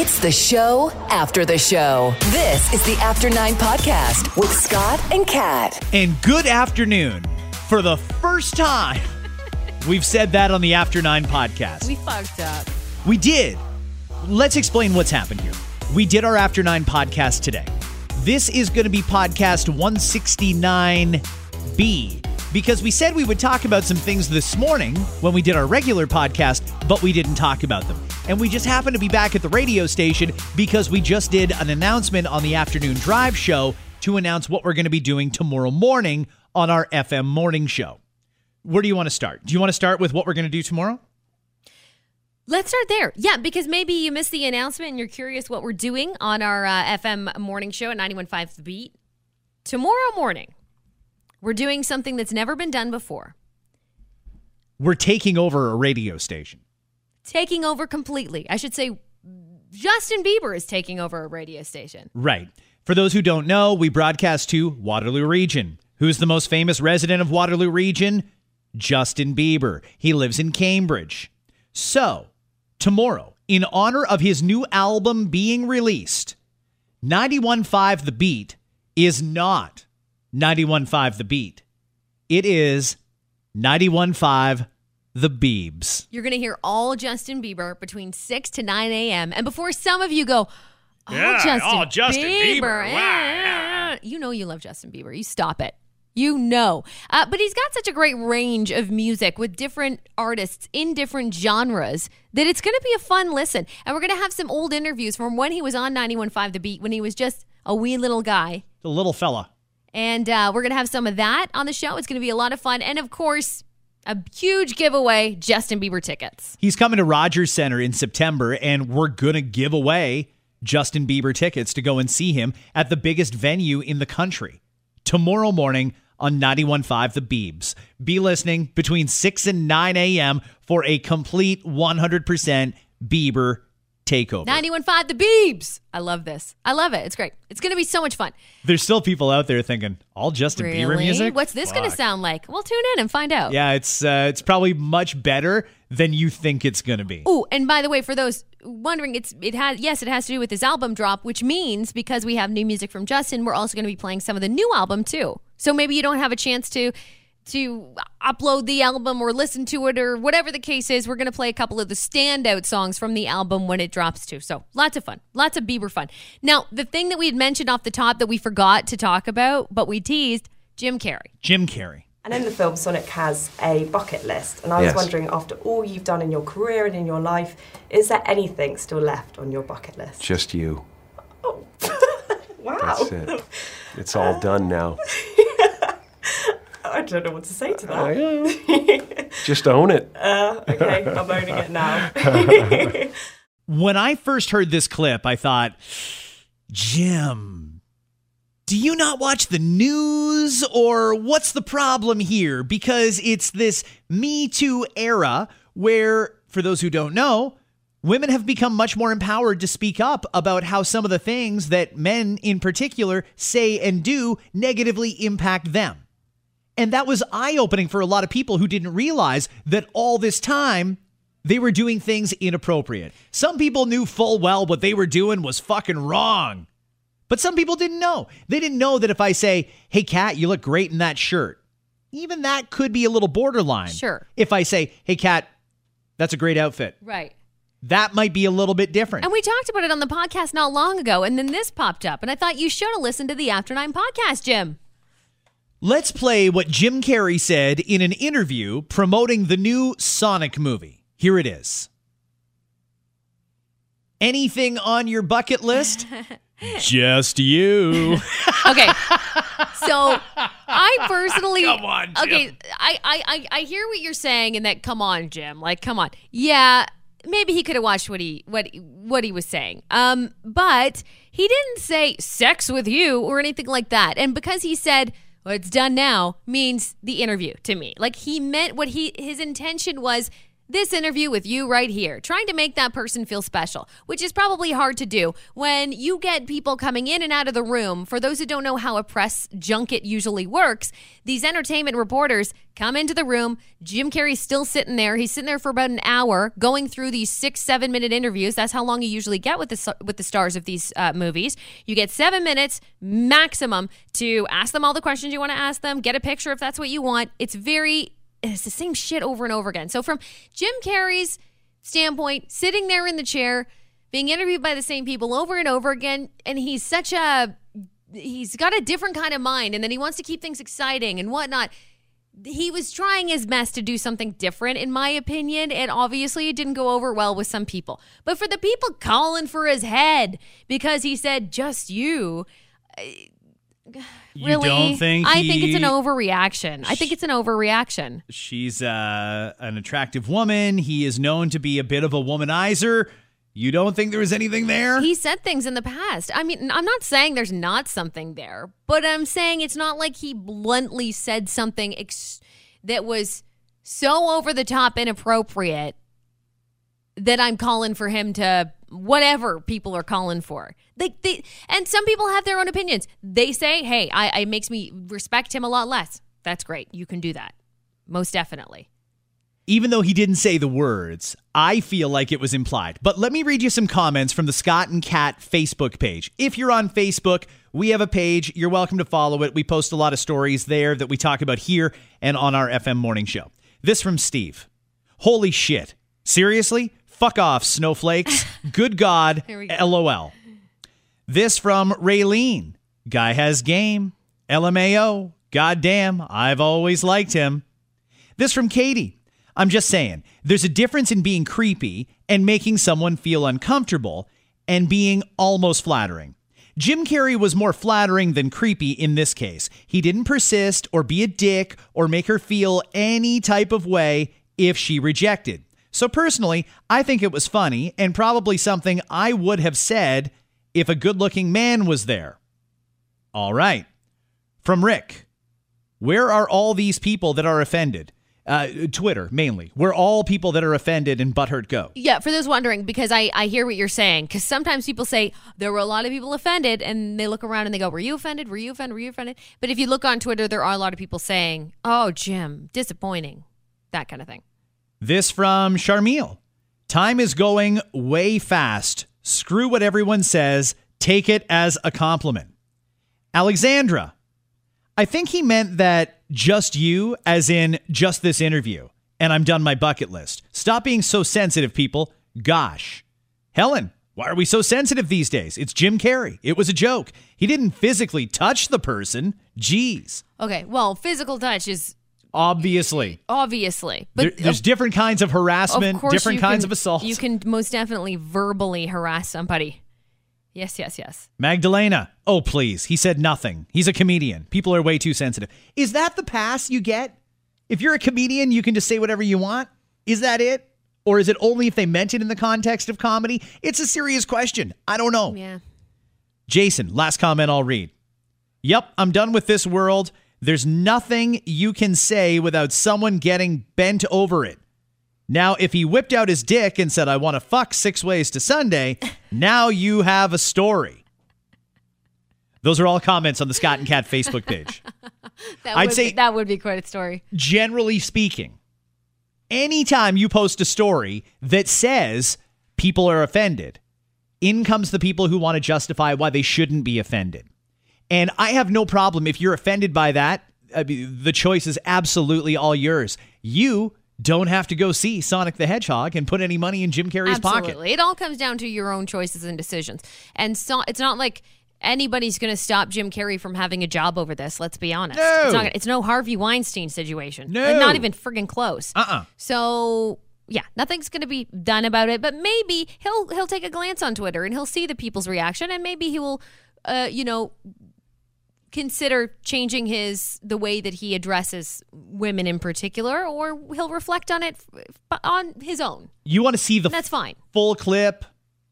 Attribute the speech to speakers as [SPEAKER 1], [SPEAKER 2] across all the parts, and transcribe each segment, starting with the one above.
[SPEAKER 1] It's the show after the show. This is the After Nine Podcast with Scott and Kat.
[SPEAKER 2] And good afternoon. For the first time, we've said that on the After Nine podcast.
[SPEAKER 3] We fucked up.
[SPEAKER 2] We did. Let's explain what's happened here. We did our After Nine podcast today. This is going to be podcast 169B because we said we would talk about some things this morning when we did our regular podcast, but we didn't talk about them. And we just happened to be back at the radio station because we just did an announcement on the afternoon drive show to announce what we're going to be doing tomorrow morning on our FM morning show. Where do you want to start? Do you want to start with what we're going to do tomorrow?
[SPEAKER 3] Let's start there. Yeah, because maybe you missed the announcement and you're curious what we're doing on our uh, FM morning show at 91.5 The Beat. Tomorrow morning, we're doing something that's never been done before.
[SPEAKER 2] We're taking over a radio station.
[SPEAKER 3] Taking over completely. I should say, Justin Bieber is taking over a radio station.
[SPEAKER 2] Right. For those who don't know, we broadcast to Waterloo Region. Who's the most famous resident of Waterloo Region? Justin Bieber. He lives in Cambridge. So, tomorrow, in honor of his new album being released, 91.5 The Beat is not 91.5 The Beat. It is 91.5 The Beebs.
[SPEAKER 3] You're going to hear all Justin Bieber between 6 to 9 a.m. And before some of you go, oh,
[SPEAKER 2] Yeah,
[SPEAKER 3] Justin,
[SPEAKER 2] oh, Justin Bieber,
[SPEAKER 3] Bieber.
[SPEAKER 2] wow.
[SPEAKER 3] eh," You know you love Justin Bieber. You stop it. You know. Uh, but he's got such a great range of music with different artists in different genres that it's going to be a fun listen. And we're going to have some old interviews from when he was on 91.5 The Beat, when he was just a wee little guy.
[SPEAKER 2] The little fella.
[SPEAKER 3] And uh, we're going to have some of that on the show. It's going to be a lot of fun. And of course, a huge giveaway Justin Bieber tickets.
[SPEAKER 2] He's coming to Rogers Center in September, and we're going to give away Justin Bieber tickets to go and see him at the biggest venue in the country tomorrow morning on 91.5 The Beebs. Be listening between 6 and 9 a.m. for a complete 100% Bieber takeover.
[SPEAKER 3] 91.5 The Beebs. I love this. I love it. It's great. It's going to be so much fun.
[SPEAKER 2] There's still people out there thinking, all Justin Bieber music?
[SPEAKER 3] What's this going to sound like? Well, tune in and find out.
[SPEAKER 2] Yeah, it's uh, it's probably much better than you think it's going to be.
[SPEAKER 3] Oh, and by the way, for those wondering, it's it has yes, it has to do with this album drop, which means because we have new music from Justin, we're also going to be playing some of the new album too. So maybe you don't have a chance to to upload the album or listen to it or whatever the case is. We're going to play a couple of the standout songs from the album when it drops too. So lots of fun, lots of Bieber fun. Now, the thing that we had mentioned off the top that we forgot to talk about, but we teased, Jim Carrey.
[SPEAKER 2] Jim Carrey.
[SPEAKER 4] And in the film, Sonic has a bucket list. And I was
[SPEAKER 5] Yes.
[SPEAKER 4] wondering, after all you've done in your career and in your life, is there anything still left on your bucket list?
[SPEAKER 5] Just you. Oh.
[SPEAKER 4] Wow.
[SPEAKER 5] That's it. It's all done now.
[SPEAKER 4] I don't know what to say to
[SPEAKER 5] I
[SPEAKER 4] that.
[SPEAKER 5] know. Just own it.
[SPEAKER 4] Uh, okay, I'm owning it now.
[SPEAKER 2] when I first heard this clip, I thought, Jim, do you not watch the news or what's the problem here? Because it's this Me Too era where, for those who don't know, women have become much more empowered to speak up about how some of the things that men in particular say and do negatively impact them. And that was eye opening for a lot of people who didn't realize that all this time they were doing things inappropriate. Some people knew full well what they were doing was fucking wrong. But some people didn't know. They didn't know that if I say, hey, Kat, you look great in that shirt, even that could be a little borderline.
[SPEAKER 3] Sure.
[SPEAKER 2] If I say, hey, Kat, that's a great outfit,
[SPEAKER 3] Right.
[SPEAKER 2] that might be a little bit different.
[SPEAKER 3] And we talked about it on the podcast not long ago, and then this popped up, and I thought you should have listened to the After Nine podcast, Jim.
[SPEAKER 2] Let's play what Jim Carrey said in an interview promoting the new Sonic movie. Here it is. Anything on your bucket list? Just you.
[SPEAKER 3] Okay, so I personally,
[SPEAKER 2] Come on, Jim.
[SPEAKER 3] okay, I, I I I hear what you're saying, and that come on, Jim, like come on, yeah, maybe he could have watched what he what what he was saying, um, but he didn't say sex with you or anything like that, and because he said. Well, it's done now means the interview to me. Like he meant what he his intention was this interview with you right here, trying to make that person feel special, which is probably hard to do when you get people coming in and out of the room. For those who don't know how a press junket usually works, these entertainment reporters come into the room. Jim Carrey's still sitting there. He's sitting there for about an hour going through these six, seven minute interviews. That's how long you usually get with the with the stars of these uh, movies. You get seven minutes maximum to ask them all the questions you want to ask them, get a picture if that's what you want. It's very it's the same shit over and over again. So from Jim Carrey's standpoint, sitting there in the chair, being interviewed by the same people over and over again, and he's such a he's got a different kind of mind, and then he wants to keep things exciting and whatnot. He was trying his best to do something different, in my opinion, and obviously it didn't go over well with some people. But for the people calling for his head because he said just you,
[SPEAKER 2] You
[SPEAKER 3] really,
[SPEAKER 2] don't think
[SPEAKER 3] I think it's an
[SPEAKER 2] he-
[SPEAKER 3] overreaction. I think it's an overreaction.
[SPEAKER 2] She's uh, an attractive woman. He is known to be a bit of a womanizer. You don't think there was anything there?
[SPEAKER 3] He said things in the past. I mean, I'm not saying there's not something there, but I'm saying it's not like he bluntly said something ex- that was so over the top inappropriate that I'm calling for him to whatever people are calling for. They, they and some people have their own opinions. They say, "Hey, I it makes me respect him a lot less." That's great. You can do that. Most definitely.
[SPEAKER 2] Even though he didn't say the words, I feel like it was implied. But let me read you some comments from the Scott and Kat Facebook page. If you're on Facebook, we have a page. You're welcome to follow it. We post a lot of stories there that we talk about here and on our FM morning show. This from Steve. Holy shit. Seriously? Fuck off, snowflakes. Good God.
[SPEAKER 3] Go.
[SPEAKER 2] LOL. This from Raylene. Guy has game. LMAO. Goddamn, I've always liked him. This from Katie. I'm just saying, there's a difference in being creepy and making someone feel uncomfortable and being almost flattering. Jim Carrey was more flattering than creepy in this case. He didn't persist or be a dick or make her feel any type of way if she rejected. So personally, I think it was funny and probably something I would have said if a good looking man was there. All right. From Rick. Where are all these people that are offended? Uh, Twitter, mainly. Where all people that are offended and butthurt go.
[SPEAKER 3] Yeah, for those wondering, because I, I hear what you're saying. Because sometimes people say there were a lot of people offended, and they look around and they go, Were you offended? Were you offended? Were you offended? But if you look on Twitter, there are a lot of people saying, Oh, Jim, disappointing. That kind of thing.
[SPEAKER 2] This from Charmille. Time is going way fast. Screw what everyone says. Take it as a compliment. Alexandra. I think he meant that just you, as in just this interview, and I'm done my bucket list. Stop being so sensitive, people. Gosh. Helen, why are we so sensitive these days? It's Jim Carrey. It was a joke. He didn't physically touch the person. Jeez.
[SPEAKER 3] Okay, well, physical touch is
[SPEAKER 2] Obviously.
[SPEAKER 3] obviously.
[SPEAKER 2] There-
[SPEAKER 3] But
[SPEAKER 2] there's different kinds of harassment,
[SPEAKER 3] of
[SPEAKER 2] different kinds
[SPEAKER 3] can-
[SPEAKER 2] of assault.
[SPEAKER 3] You can most definitely verbally harass somebody. Yes, yes, yes.
[SPEAKER 2] Magdalena. Oh, please. He said nothing. He's a comedian. People are way too sensitive. Is that the pass you get? If you're a comedian, you can just say whatever you want? Is that it? Or is it only if they meant it in the context of comedy? It's a serious question. I don't know.
[SPEAKER 3] Yeah.
[SPEAKER 2] Jason, last comment I'll read. Yep, I'm done with this world. There's nothing you can say without someone getting bent over it. Now, if he whipped out his dick and said, I want to fuck six ways to Sunday, now you have a story. Those are all comments on the Scott and Kat Facebook page.
[SPEAKER 3] That
[SPEAKER 2] I'd
[SPEAKER 3] would
[SPEAKER 2] say-
[SPEAKER 3] be, that would be quite a story.
[SPEAKER 2] Generally speaking, anytime you post a story that says people are offended, in comes the people who want to justify why they shouldn't be offended. And I have no problem if you're offended by that. I mean, the choice is absolutely all yours. You don't have to go see Sonic the Hedgehog and put any money in Jim Carrey's pocket.
[SPEAKER 3] Absolutely.
[SPEAKER 2] pocket.
[SPEAKER 3] It all comes down to your own choices and decisions. And so it's not like anybody's going to stop Jim Carrey from having a job over this. Let's be honest.
[SPEAKER 2] No.
[SPEAKER 3] It's, not, it's no Harvey Weinstein situation.
[SPEAKER 2] No.
[SPEAKER 3] Not even friggin' close.
[SPEAKER 2] Uh-uh.
[SPEAKER 3] So yeah, nothing's going to be done about it. But maybe he'll he'll take a glance on Twitter and he'll see the people's reaction, and maybe he will, uh, you know, consider changing his the way that he addresses women in particular, or he'll reflect on it on his own.
[SPEAKER 2] You want to see the
[SPEAKER 3] That's fine.
[SPEAKER 2] full clip?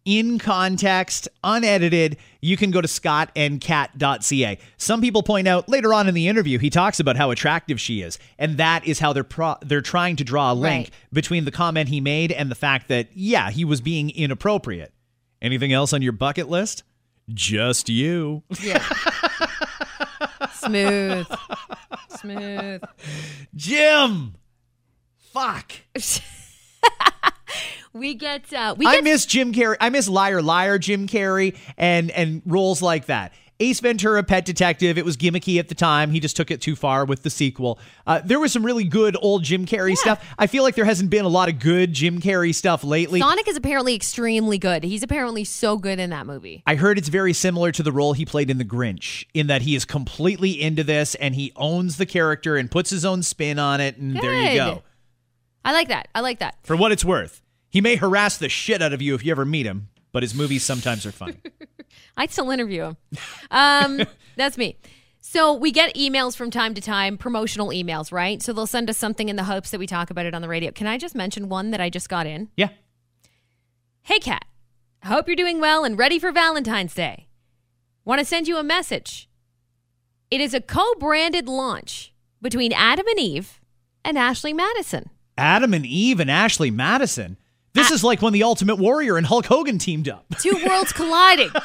[SPEAKER 2] in context, unedited, you can go to scottandcat.ca. Some people point out later on in the interview, he talks about how attractive she is, and that is how they're pro- they're trying to draw a link
[SPEAKER 3] Right.
[SPEAKER 2] between the comment he made and the fact that yeah, he was being inappropriate. Anything else on your bucket list? Just you.
[SPEAKER 3] Yeah. Smooth. Smooth.
[SPEAKER 2] Jim. Fuck.
[SPEAKER 3] We get uh we
[SPEAKER 2] I
[SPEAKER 3] get
[SPEAKER 2] miss Jim Carrey. I miss Liar Liar Jim Carrey and and roles like that. Ace Ventura, Pet Detective. It was gimmicky at the time. He just took it too far with the sequel. Uh, there was some really good old Jim Carrey stuff. I feel like there hasn't been a lot of good Jim Carrey stuff lately.
[SPEAKER 3] Sonic is apparently extremely good. He's apparently so good in that movie.
[SPEAKER 2] I heard it's very similar to the role he played in The Grinch, in that he is completely into this and he owns the character and puts his own spin on it. And there you go.
[SPEAKER 3] I like that. I like that.
[SPEAKER 2] For what it's worth, he may harass the shit out of you if you ever meet him, but his movies sometimes are funny.
[SPEAKER 3] I'd still interview him. Um, that's me. So we get emails from time to time, promotional emails, right? So they'll send us something in the hopes that we talk about it on the radio. Can I just mention one that I just got in?
[SPEAKER 2] yeah.
[SPEAKER 3] Hey, Kat. Hope you're doing well and ready for Valentine's Day. Want to send you a message. It is a co branded launch between Adam and Eve and Ashley Madison.
[SPEAKER 2] Adam and Eve and Ashley Madison. This is like when the Ultimate Warrior and Hulk Hogan teamed up.
[SPEAKER 3] Two worlds colliding.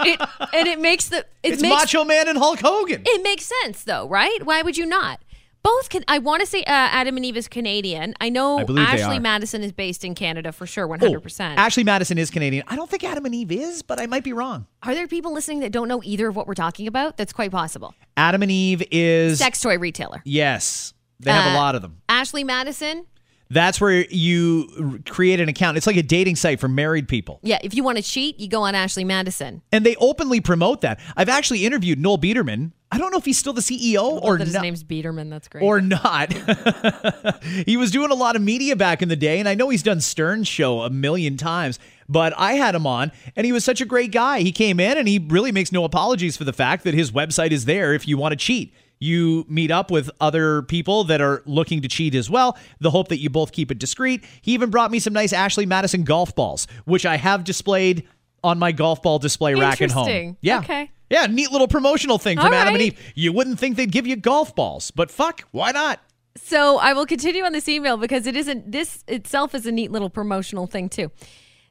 [SPEAKER 3] It, and it makes the. It
[SPEAKER 2] It's
[SPEAKER 3] makes,
[SPEAKER 2] Macho Man and Hulk Hogan.
[SPEAKER 3] It makes sense, though, right? Why would you not? Both can. I want to say uh, Adam and Eve is Canadian. I know
[SPEAKER 2] I
[SPEAKER 3] Ashley. Madison is based in Canada for sure, one hundred percent.
[SPEAKER 2] Ashley Madison is Canadian. I don't think Adam and Eve is, but I might be wrong.
[SPEAKER 3] Are there people listening that don't know either of what we're talking about? That's quite possible.
[SPEAKER 2] Adam and Eve is
[SPEAKER 3] Sex toy retailer.
[SPEAKER 2] yes. They have a
[SPEAKER 3] Uh,
[SPEAKER 2] lot of them.
[SPEAKER 3] Ashley Madison.
[SPEAKER 2] That's where you create an account. It's like a dating site for married people.
[SPEAKER 3] Yeah, if you want to cheat, you go on Ashley Madison.
[SPEAKER 2] And they openly promote that. I've actually interviewed Noel Biderman. I don't know if he's still the CEO or
[SPEAKER 3] that his name's Biderman. That's great.
[SPEAKER 2] or not. he was doing a lot of media back in the day, and I know he's done Stern's show a million times, but I had him on, and he was such a great guy. He came in, and he really makes no apologies for the fact that his website is there if you want to cheat. You meet up with other people that are looking to cheat as well. The hope that you both keep it discreet. He even brought me some nice Ashley Madison golf balls, which I have displayed on my golf ball display rack at home. Yeah.
[SPEAKER 3] Okay.
[SPEAKER 2] Yeah, neat little promotional thing from
[SPEAKER 3] All
[SPEAKER 2] Adam and. Eve. You wouldn't think they'd give you golf balls, but fuck, why not?
[SPEAKER 3] So I will continue on this email because it isn't this itself is a neat little promotional thing too.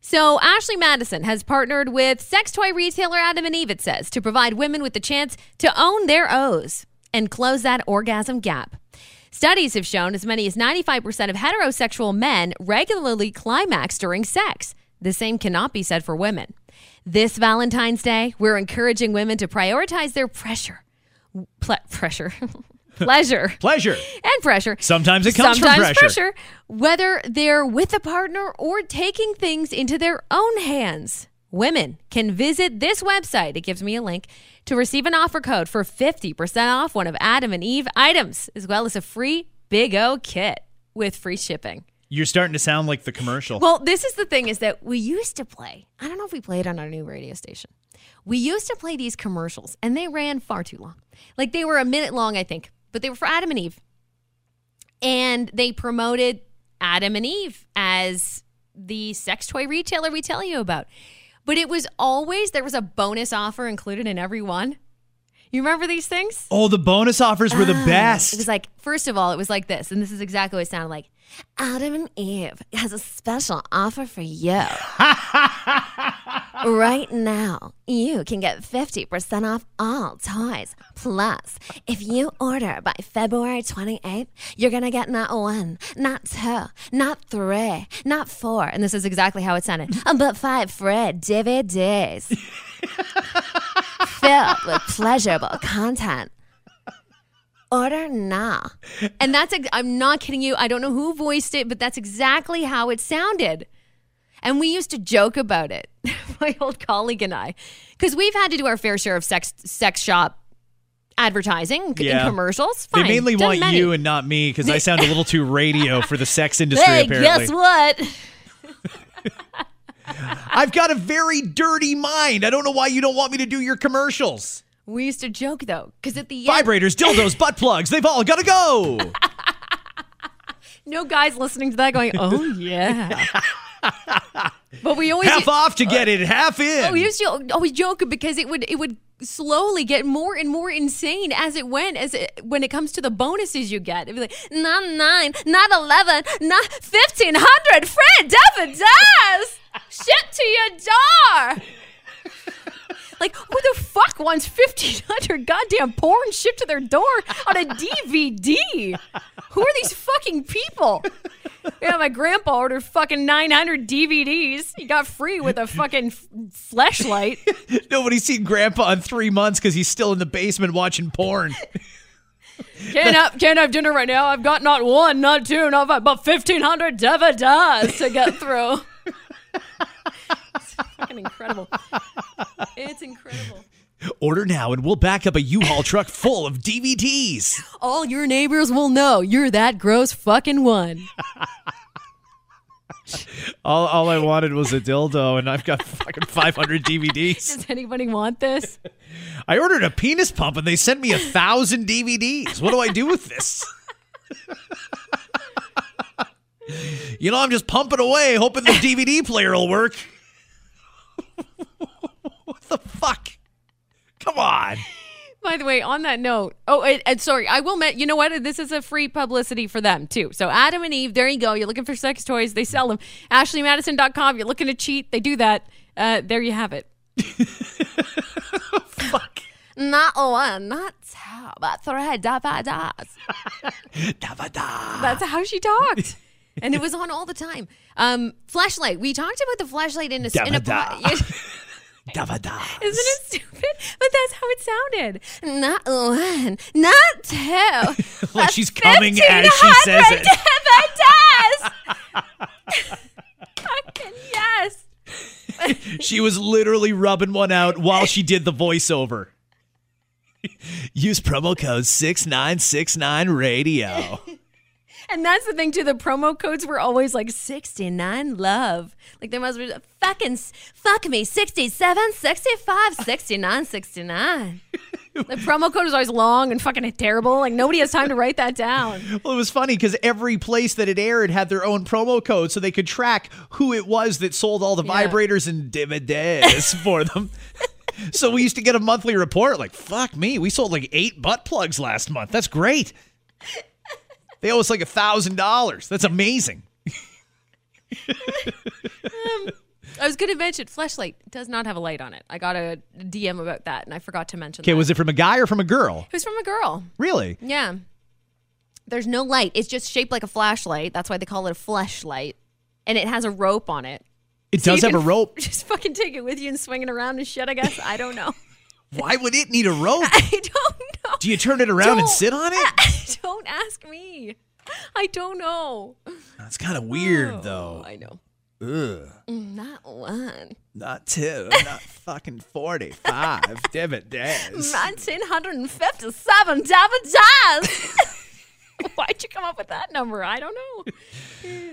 [SPEAKER 3] So Ashley Madison has partnered with sex toy retailer Adam and Eve, it says, to provide women with the chance to own their O's and close that orgasm gap. Studies have shown as many as 95% of heterosexual men regularly climax during sex. The same cannot be said for women. This Valentine's Day, we're encouraging women to prioritize their pressure. Ple- pressure. Pleasure
[SPEAKER 2] Pleasure.
[SPEAKER 3] and pressure.
[SPEAKER 2] Sometimes it comes from
[SPEAKER 3] Sometimes
[SPEAKER 2] pressure.
[SPEAKER 3] whether they're with a partner or taking things into their own hands. Women can visit this website. It gives me a link to receive an offer code for 50% off one of Adam and Eve items, as well as a free Big O kit with free shipping.
[SPEAKER 2] You're starting to sound like the commercial.
[SPEAKER 3] Well, this is the thing is that we used to play. I don't know if we played on our new radio station. We used to play these commercials and they ran far too long. Like they were a minute long, I think, but they were for Adam and Eve. And they promoted Adam and Eve as the sex toy retailer we tell you about. But it was always there was a bonus offer included in every one. You remember these things?
[SPEAKER 2] oh, the bonus offers were the
[SPEAKER 3] ah,
[SPEAKER 2] best.
[SPEAKER 3] It was like, first of all, it was like this, and this is exactly what it sounded like. Adam and Eve has a special offer for you. right now, you can get 50% off all toys. Plus, if you order by February 28th, you're going to get not one, not two, not three, not four. And this is exactly how it sounded, but five free DVDs filled with pleasurable content. And that's, ex- I'm not kidding you. I don't know who voiced it, but that's exactly how it sounded. And we used to joke about it, my old colleague and I, because we've had to do our fair share of sex sex shop advertising
[SPEAKER 2] Yeah.
[SPEAKER 3] in commercials.
[SPEAKER 2] they
[SPEAKER 3] Fine,
[SPEAKER 2] mainly
[SPEAKER 3] done
[SPEAKER 2] want
[SPEAKER 3] many.
[SPEAKER 2] you and not me because I sound a little too radio for the sex industry,
[SPEAKER 3] Hey,
[SPEAKER 2] apparently.
[SPEAKER 3] guess what?
[SPEAKER 2] I've got a very dirty mind. I don't know why you don't want me to do your commercials.
[SPEAKER 3] We used to joke though, because at the end,
[SPEAKER 2] Vibrators, dildos, butt plugs, they've all got to go.
[SPEAKER 3] no guys listening to that going, "Oh yeah." But we always
[SPEAKER 2] half off to get it half in.
[SPEAKER 3] Oh, we used to always joke because it would it would slowly get more and more insane as it went. As it, when it comes to the bonuses you get, it'd be like not nine, not eleven, not fifteen hundred. Fred Devin does ship to your door. Like, who the fuck wants 1500 goddamn porn shipped to their door on a DVD? Who are these fucking people? Yeah, my grandpa ordered fucking 900 DVDs. He got free with a fucking f- flashlight.
[SPEAKER 2] Nobody's seen Grandpa in three months because he's still in the basement watching porn.
[SPEAKER 3] Can't have, can't have dinner right now. I've got not one, not two, not five, but 1500 DVDs to get through. it's fucking incredible. It's incredible.
[SPEAKER 2] Order now and we'll back up a U-Haul truck full of DVDs.
[SPEAKER 3] All your neighbors will know you're that gross fucking one.
[SPEAKER 2] All, all I wanted was a dildo, and I've got fucking 500 DVDs.
[SPEAKER 3] Does anybody want this?
[SPEAKER 2] I ordered a penis pump, and they sent me a thousand DVDs. What do I do with this? you know, I'm just pumping away, hoping the DVD player will work. The fuck? Come on.
[SPEAKER 3] By the way, on that note, oh, and, and sorry, I will. Met, you know what? This is a free publicity for them too. So Adam and Eve, there you go. You're looking for sex toys, they sell them. AshleyMadison.com. You're looking to cheat, they do that. Uh, there you have it.
[SPEAKER 2] Fuck.
[SPEAKER 3] Not one, not two, but three da-ba-das.
[SPEAKER 2] Da-ba-da.
[SPEAKER 3] That's how she talked. And it was on all the time. Um, flashlight. We talked about the flashlight in a, in a
[SPEAKER 2] Da-ba-da.
[SPEAKER 3] po-
[SPEAKER 2] Da-ba-da.
[SPEAKER 3] Isn't it stupid? But that's how it sounded. Not one, not two.
[SPEAKER 2] Like she's coming as she says it.
[SPEAKER 3] it. Fucking yes.
[SPEAKER 2] She was literally rubbing one out while she did the voiceover. Use promo code 6969 radio.
[SPEAKER 3] And that's the thing too. The promo codes were always like 69 love. Like they must be fucking fuck me 67, 65, 69, 69. The promo code was always long and fucking terrible. Like nobody has time to write that down.
[SPEAKER 2] Well, it was funny because every place that it aired had their own promo code so they could track who it was that sold all the
[SPEAKER 3] Yeah.
[SPEAKER 2] vibrators and DVDs for them. so we used to get a monthly report like, fuck me, we sold like eight butt plugs last month. That's great. They owe us like a thousand dollars. That's amazing.
[SPEAKER 3] Um, I was going to mention flashlight does not have a light on it. I got a DM about that and I forgot to mention
[SPEAKER 2] Okay, was it from a guy or from a girl?
[SPEAKER 3] it was from a girl.
[SPEAKER 2] Really?
[SPEAKER 3] Yeah. There's no light. It's just shaped like a flashlight. That's why they call it a flashlight. And it has a rope on it.
[SPEAKER 2] It
[SPEAKER 3] So
[SPEAKER 2] does have a rope.
[SPEAKER 3] Just fucking take it with you and swing it around and shit, I guess. I don't know.
[SPEAKER 2] Why would it need a rope?
[SPEAKER 3] I don't know.
[SPEAKER 2] Do you turn it around and
[SPEAKER 3] Don't-
[SPEAKER 2] sit on it?
[SPEAKER 3] don't ask me. I don't know.
[SPEAKER 2] That's kind of weird, though.
[SPEAKER 3] I know.
[SPEAKER 2] Ugh.
[SPEAKER 3] Not one.
[SPEAKER 2] Not two, not fucking 45. Damn it, Daz.
[SPEAKER 3] 1957 Davidas. Why'd you come up with that number? I don't know.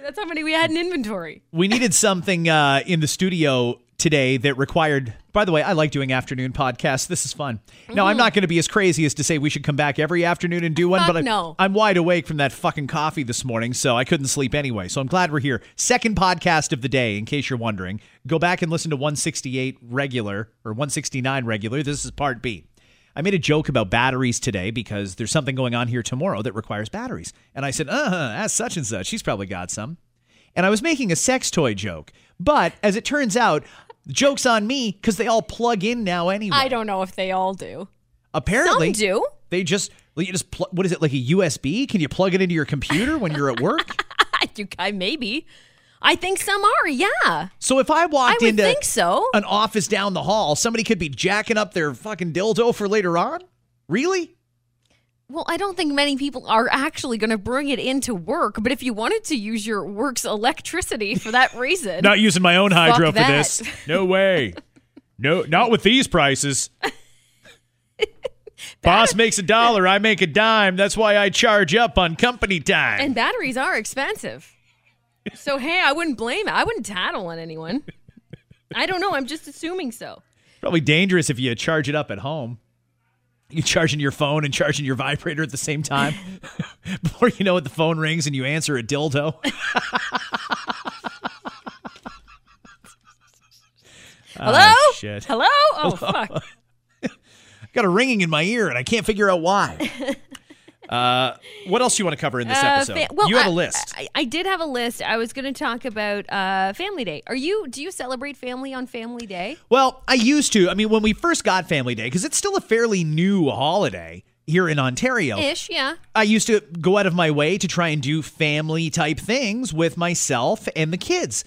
[SPEAKER 3] That's how many we had in inventory.
[SPEAKER 2] We needed something uh, in the studio today that required. By the way, I like doing afternoon podcasts. This is fun. Now, I'm not going to be as crazy as to say we should come back every afternoon and do one,
[SPEAKER 3] Fuck
[SPEAKER 2] but I,
[SPEAKER 3] no.
[SPEAKER 2] I'm wide awake from that fucking coffee this morning, so I couldn't sleep anyway. So I'm glad we're here. Second podcast of the day, in case you're wondering. Go back and listen to 168 regular or 169 regular. This is part B. I made a joke about batteries today because there's something going on here tomorrow that requires batteries. And I said, uh huh, ask such and such. She's probably got some. And I was making a sex toy joke. But as it turns out, joke's on me because they all plug in now anyway.
[SPEAKER 3] I don't know if they all do.
[SPEAKER 2] Apparently,
[SPEAKER 3] Some do.
[SPEAKER 2] they just, you just, pl- what is it, like a USB? Can you plug it into your computer when you're at work?
[SPEAKER 3] you, I maybe. I think some are. Yeah.
[SPEAKER 2] so if I
[SPEAKER 3] I
[SPEAKER 2] walked
[SPEAKER 3] would
[SPEAKER 2] into
[SPEAKER 3] think so.
[SPEAKER 2] an office down the hall, somebody could be jacking up their fucking dildo for later on? Really?
[SPEAKER 3] Well, I don't think many people are actually going to bring it into work, but if you wanted to use your work's electricity for that reason,
[SPEAKER 2] Not using my own hydro for
[SPEAKER 3] that.
[SPEAKER 2] this. No way. No, not with these prices. Boss makes a dollar, I make a dime. That's why I charge up on company time.
[SPEAKER 3] and batteries are expensive. So, hey, I wouldn't blame it. I wouldn't tattle on anyone. I don't know. I'm just assuming so.
[SPEAKER 2] Probably dangerous if you charge it up at home. You charging your phone and charging your vibrator at the same time. Before you know it, the phone rings and you answer a dildo.
[SPEAKER 3] Hello?
[SPEAKER 2] Ah, shit.
[SPEAKER 3] Hello? Oh, fuck.
[SPEAKER 2] I got a ringing in my ear and I can't figure out why. Uh, what else do you want to cover in this
[SPEAKER 3] Uh,
[SPEAKER 2] episode?
[SPEAKER 3] fa- well,
[SPEAKER 2] you have a
[SPEAKER 3] I-
[SPEAKER 2] list.
[SPEAKER 3] I, I did have a list. I was going to talk about uh, Family Day. Are you? Do you celebrate family on Family Day?
[SPEAKER 2] Well, I used to. I mean, when we first got Family Day, because it's still a fairly new holiday here in Ontario,
[SPEAKER 3] Ish, yeah.
[SPEAKER 2] I used to go out of my way to try and do family type things with myself and the kids.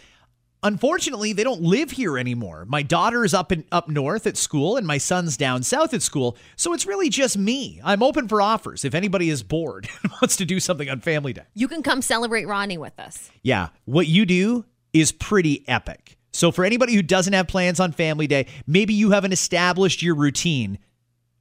[SPEAKER 2] Unfortunately, they don't live here anymore. My daughter is up in up north at school and my son's down south at school, so it's really just me. I'm open for offers if anybody is bored and wants to do something on Family Day.
[SPEAKER 3] You can come celebrate Ronnie with us.
[SPEAKER 2] Yeah, what you do is pretty epic. So for anybody who doesn't have plans on Family Day, maybe you haven't established your routine.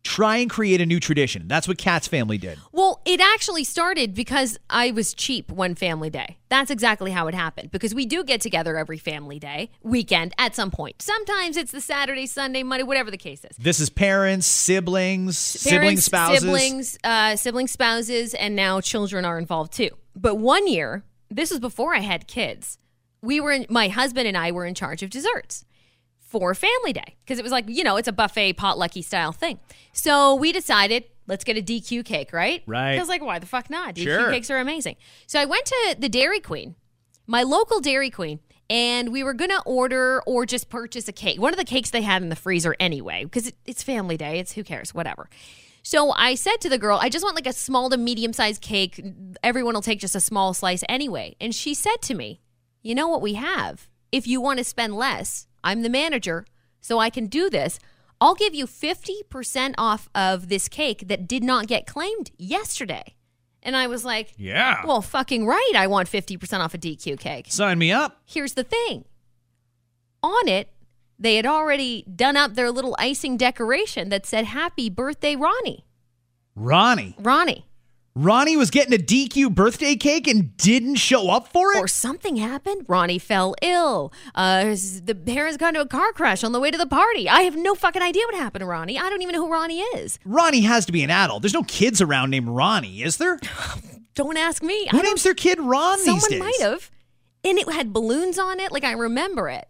[SPEAKER 2] Try and create a new tradition. That's what Kat's family did.
[SPEAKER 3] Well, it actually started because I was cheap one family day. That's exactly how it happened because we do get together every family day, weekend at some point. Sometimes it's the Saturday, Sunday, Monday, whatever the case is.
[SPEAKER 2] This is parents, siblings, sibling spouses.
[SPEAKER 3] siblings, uh, sibling spouses, and now children are involved too. But one year, this was before I had kids. We were in, my husband and I were in charge of desserts for family day because it was like you know it's a buffet potlucky style thing. So we decided let's get a DQ cake, right?
[SPEAKER 2] Right.
[SPEAKER 3] Because like why the fuck not? DQ
[SPEAKER 2] Sure.
[SPEAKER 3] cakes are amazing. So I went to the Dairy Queen, my local Dairy Queen. And we were gonna order or just purchase a cake. One of the cakes they had in the freezer anyway, because it, it's family day. It's who cares, whatever. So I said to the girl, I just want like a small to medium sized cake. Everyone will take just a small slice anyway. And she said to me, You know what we have? If you want to spend less, I'm the manager, so I can do this. I'll give you 50% off of this cake that did not get claimed yesterday. And I was like,
[SPEAKER 2] Yeah.
[SPEAKER 3] Well, fucking right. I want 50% off a DQ cake.
[SPEAKER 2] Sign me up.
[SPEAKER 3] Here's the thing on it, they had already done up their little icing decoration that said, Happy birthday, Ronnie.
[SPEAKER 2] Ronnie.
[SPEAKER 3] Ronnie.
[SPEAKER 2] Ronnie was getting a DQ birthday cake and didn't show up for it?
[SPEAKER 3] Or something happened. Ronnie fell ill. Uh, the parents got into a car crash on the way to the party. I have no fucking idea what happened to Ronnie. I don't even know who Ronnie is.
[SPEAKER 2] Ronnie has to be an adult. There's no kids around named Ronnie, is there?
[SPEAKER 3] Don't ask me.
[SPEAKER 2] Who names their kid Ron
[SPEAKER 3] Someone might have. And it had balloons on it. Like I remember it.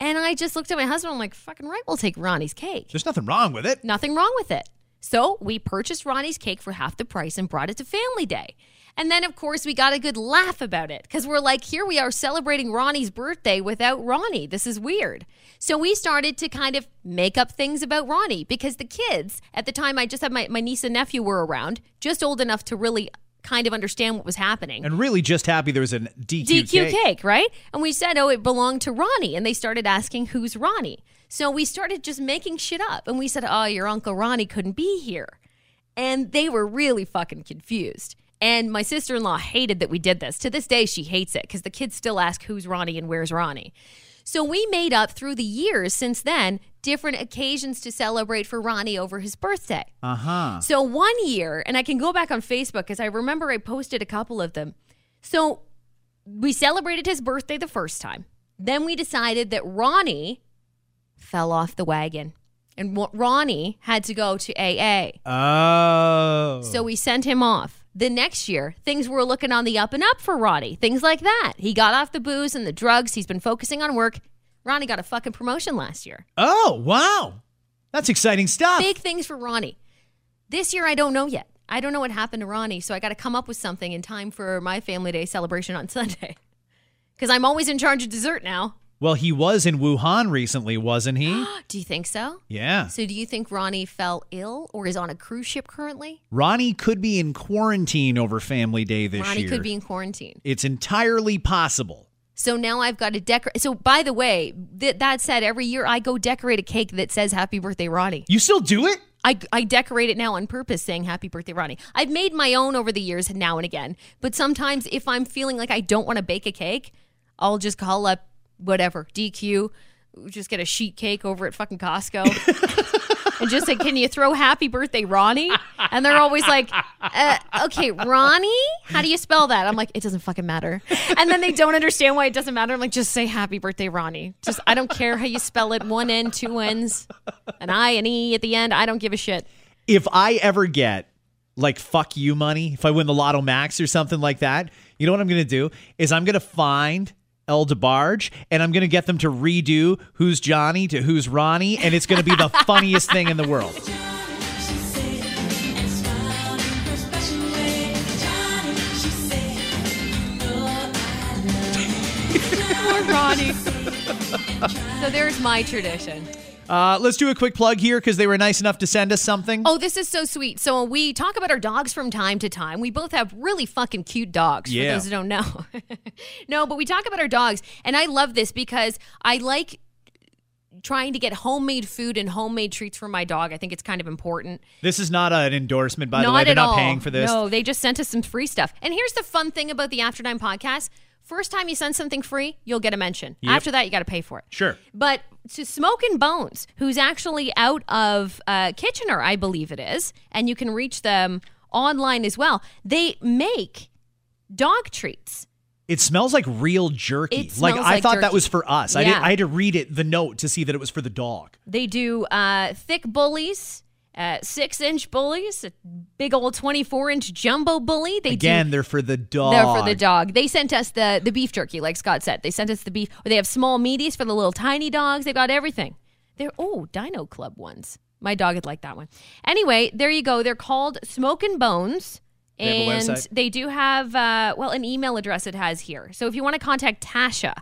[SPEAKER 3] And I just looked at my husband. I'm like, fucking right, we'll take Ronnie's cake.
[SPEAKER 2] There's nothing wrong with it.
[SPEAKER 3] Nothing wrong with it. So we purchased Ronnie's cake for half the price and brought it to Family Day. And then, of course, we got a good laugh about it because we're like, here we are celebrating Ronnie's birthday without Ronnie. This is weird. So we started to kind of make up things about Ronnie because the kids, at the time, I just had my, my niece and nephew were around, just old enough to really kind of understand what was happening.
[SPEAKER 2] And really just happy there was a DQ,
[SPEAKER 3] DQ
[SPEAKER 2] cake.
[SPEAKER 3] cake. right? And we said, oh, it belonged to Ronnie. And they started asking, who's Ronnie? So we started just making shit up. And we said, oh, your Uncle Ronnie couldn't be here. And they were really fucking confused. And my sister in law hated that we did this. To this day, she hates it because the kids still ask, who's Ronnie and where's Ronnie? So we made up through the years since then different occasions to celebrate for Ronnie over his birthday.
[SPEAKER 2] Uh huh.
[SPEAKER 3] So one year, and I can go back on Facebook because I remember I posted a couple of them. So we celebrated his birthday the first time. Then we decided that Ronnie fell off the wagon. And Ronnie had to go to AA.
[SPEAKER 2] Oh.
[SPEAKER 3] So we sent him off. The next year, things were looking on the up and up for Ronnie. Things like that. He got off the booze and the drugs. He's been focusing on work. Ronnie got a fucking promotion last year.
[SPEAKER 2] oh, wow. That's exciting stuff.
[SPEAKER 3] Big things for Ronnie. This year, I don't know yet. I don't know what happened to Ronnie, so I got to come up with something in time for my family day celebration on Sunday. Because I'm always in charge of dessert now.
[SPEAKER 2] Well, he was in Wuhan recently, wasn't he?
[SPEAKER 3] Do you think so?
[SPEAKER 2] yeah.
[SPEAKER 3] So, do you think Ronnie fell ill or is on a cruise ship currently?
[SPEAKER 2] Ronnie could be in quarantine over Family Day this
[SPEAKER 3] Ronnie
[SPEAKER 2] year.
[SPEAKER 3] could be in quarantine.
[SPEAKER 2] It's entirely possible.
[SPEAKER 3] So now I've got to decorate. So, by the way, th- that said, every year I go decorate a cake that says "Happy Birthday, Ronnie."
[SPEAKER 2] You still do it?
[SPEAKER 3] I, I decorate it now on purpose saying happy birthday ronnie i've made my own over the years now and again but sometimes if i'm feeling like i don't want to bake a cake i'll just call up whatever dq just get a sheet cake over at fucking costco and just say can you throw happy birthday ronnie? And they're always like uh, okay ronnie? How do you spell that? I'm like it doesn't fucking matter. And then they don't understand why it doesn't matter. I'm like just say happy birthday ronnie. Just i don't care how you spell it one n two n's an i an e at the end. I don't give a shit.
[SPEAKER 2] If I ever get like fuck you money, if I win the Lotto Max or something like that, you know what I'm going to do? Is I'm going to find El DeBarge, and I'm going to get them to redo Who's Johnny to Who's Ronnie, and it's going to be the funniest thing in the world.
[SPEAKER 3] Poor Ronnie. so there's my tradition.
[SPEAKER 2] Uh, let's do a quick plug here because they were nice enough to send us something.
[SPEAKER 3] Oh, this is so sweet. So we talk about our dogs from time to time. We both have really fucking cute dogs.
[SPEAKER 2] Yeah.
[SPEAKER 3] For those who don't know. no, but we talk about our dogs, and I love this because I like trying to get homemade food and homemade treats for my dog. I think it's kind of important.
[SPEAKER 2] This is not an endorsement, by the way. They're not
[SPEAKER 3] all.
[SPEAKER 2] paying for this.
[SPEAKER 3] No, they just sent us some free stuff. And here's the fun thing about the After Nine podcast. First time you send something free, you'll get a mention.
[SPEAKER 2] Yep.
[SPEAKER 3] After that, you got to pay for it.
[SPEAKER 2] Sure.
[SPEAKER 3] But to Smokin' Bones, who's actually out of uh, Kitchener, I believe it is, and you can reach them online as well. They make dog treats.
[SPEAKER 2] It smells like real jerky. Like I
[SPEAKER 3] like
[SPEAKER 2] thought that was for us. I did I had to read it the note to see that it was for the dog.
[SPEAKER 3] They do uh, thick bullies, uh, six inch bullies, a big old 24 inch jumbo bully. They do
[SPEAKER 2] Again, they're for the dog.
[SPEAKER 3] They're for the dog. They sent us the the beef jerky, like Scott said. They sent us the beef. Or they have small meaties for the little tiny dogs. They've got everything. They're oh Dino Club ones. My dog would like that one. Anyway, there you go. They're called Smokin' Bones.
[SPEAKER 2] They
[SPEAKER 3] and they do have uh, well an email address it has here. So if you want to contact Tasha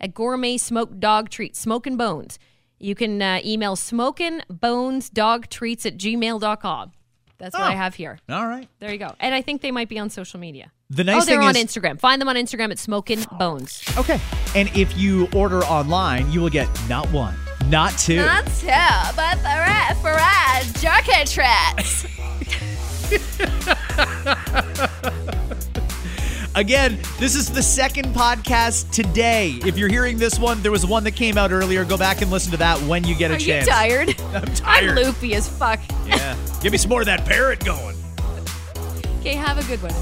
[SPEAKER 3] at Gourmet Smoked Dog Treats, Smokin' Bones, you can uh, email smokin' bones dog treats at gmail.com. That's what
[SPEAKER 2] Oh.
[SPEAKER 3] I have here.
[SPEAKER 2] All right.
[SPEAKER 3] There you go. And I think they might be on social media.
[SPEAKER 2] The nice
[SPEAKER 3] oh, they're
[SPEAKER 2] thing
[SPEAKER 3] on
[SPEAKER 2] is-
[SPEAKER 3] Instagram. Find them on Instagram at Smokin' Bones.
[SPEAKER 2] Okay. And if you order online, you will get not one, not two.
[SPEAKER 3] Not two, but for for us, jerky treats.
[SPEAKER 2] Again, this is the second podcast today. If you're hearing this one, there was one that came out earlier. Go back and listen to that when you get a
[SPEAKER 3] Are you
[SPEAKER 2] chance.
[SPEAKER 3] tired?
[SPEAKER 2] I'm tired.
[SPEAKER 3] I'm loopy as fuck.
[SPEAKER 2] Yeah. Give me some more of that parrot going.
[SPEAKER 3] Okay, have a good one.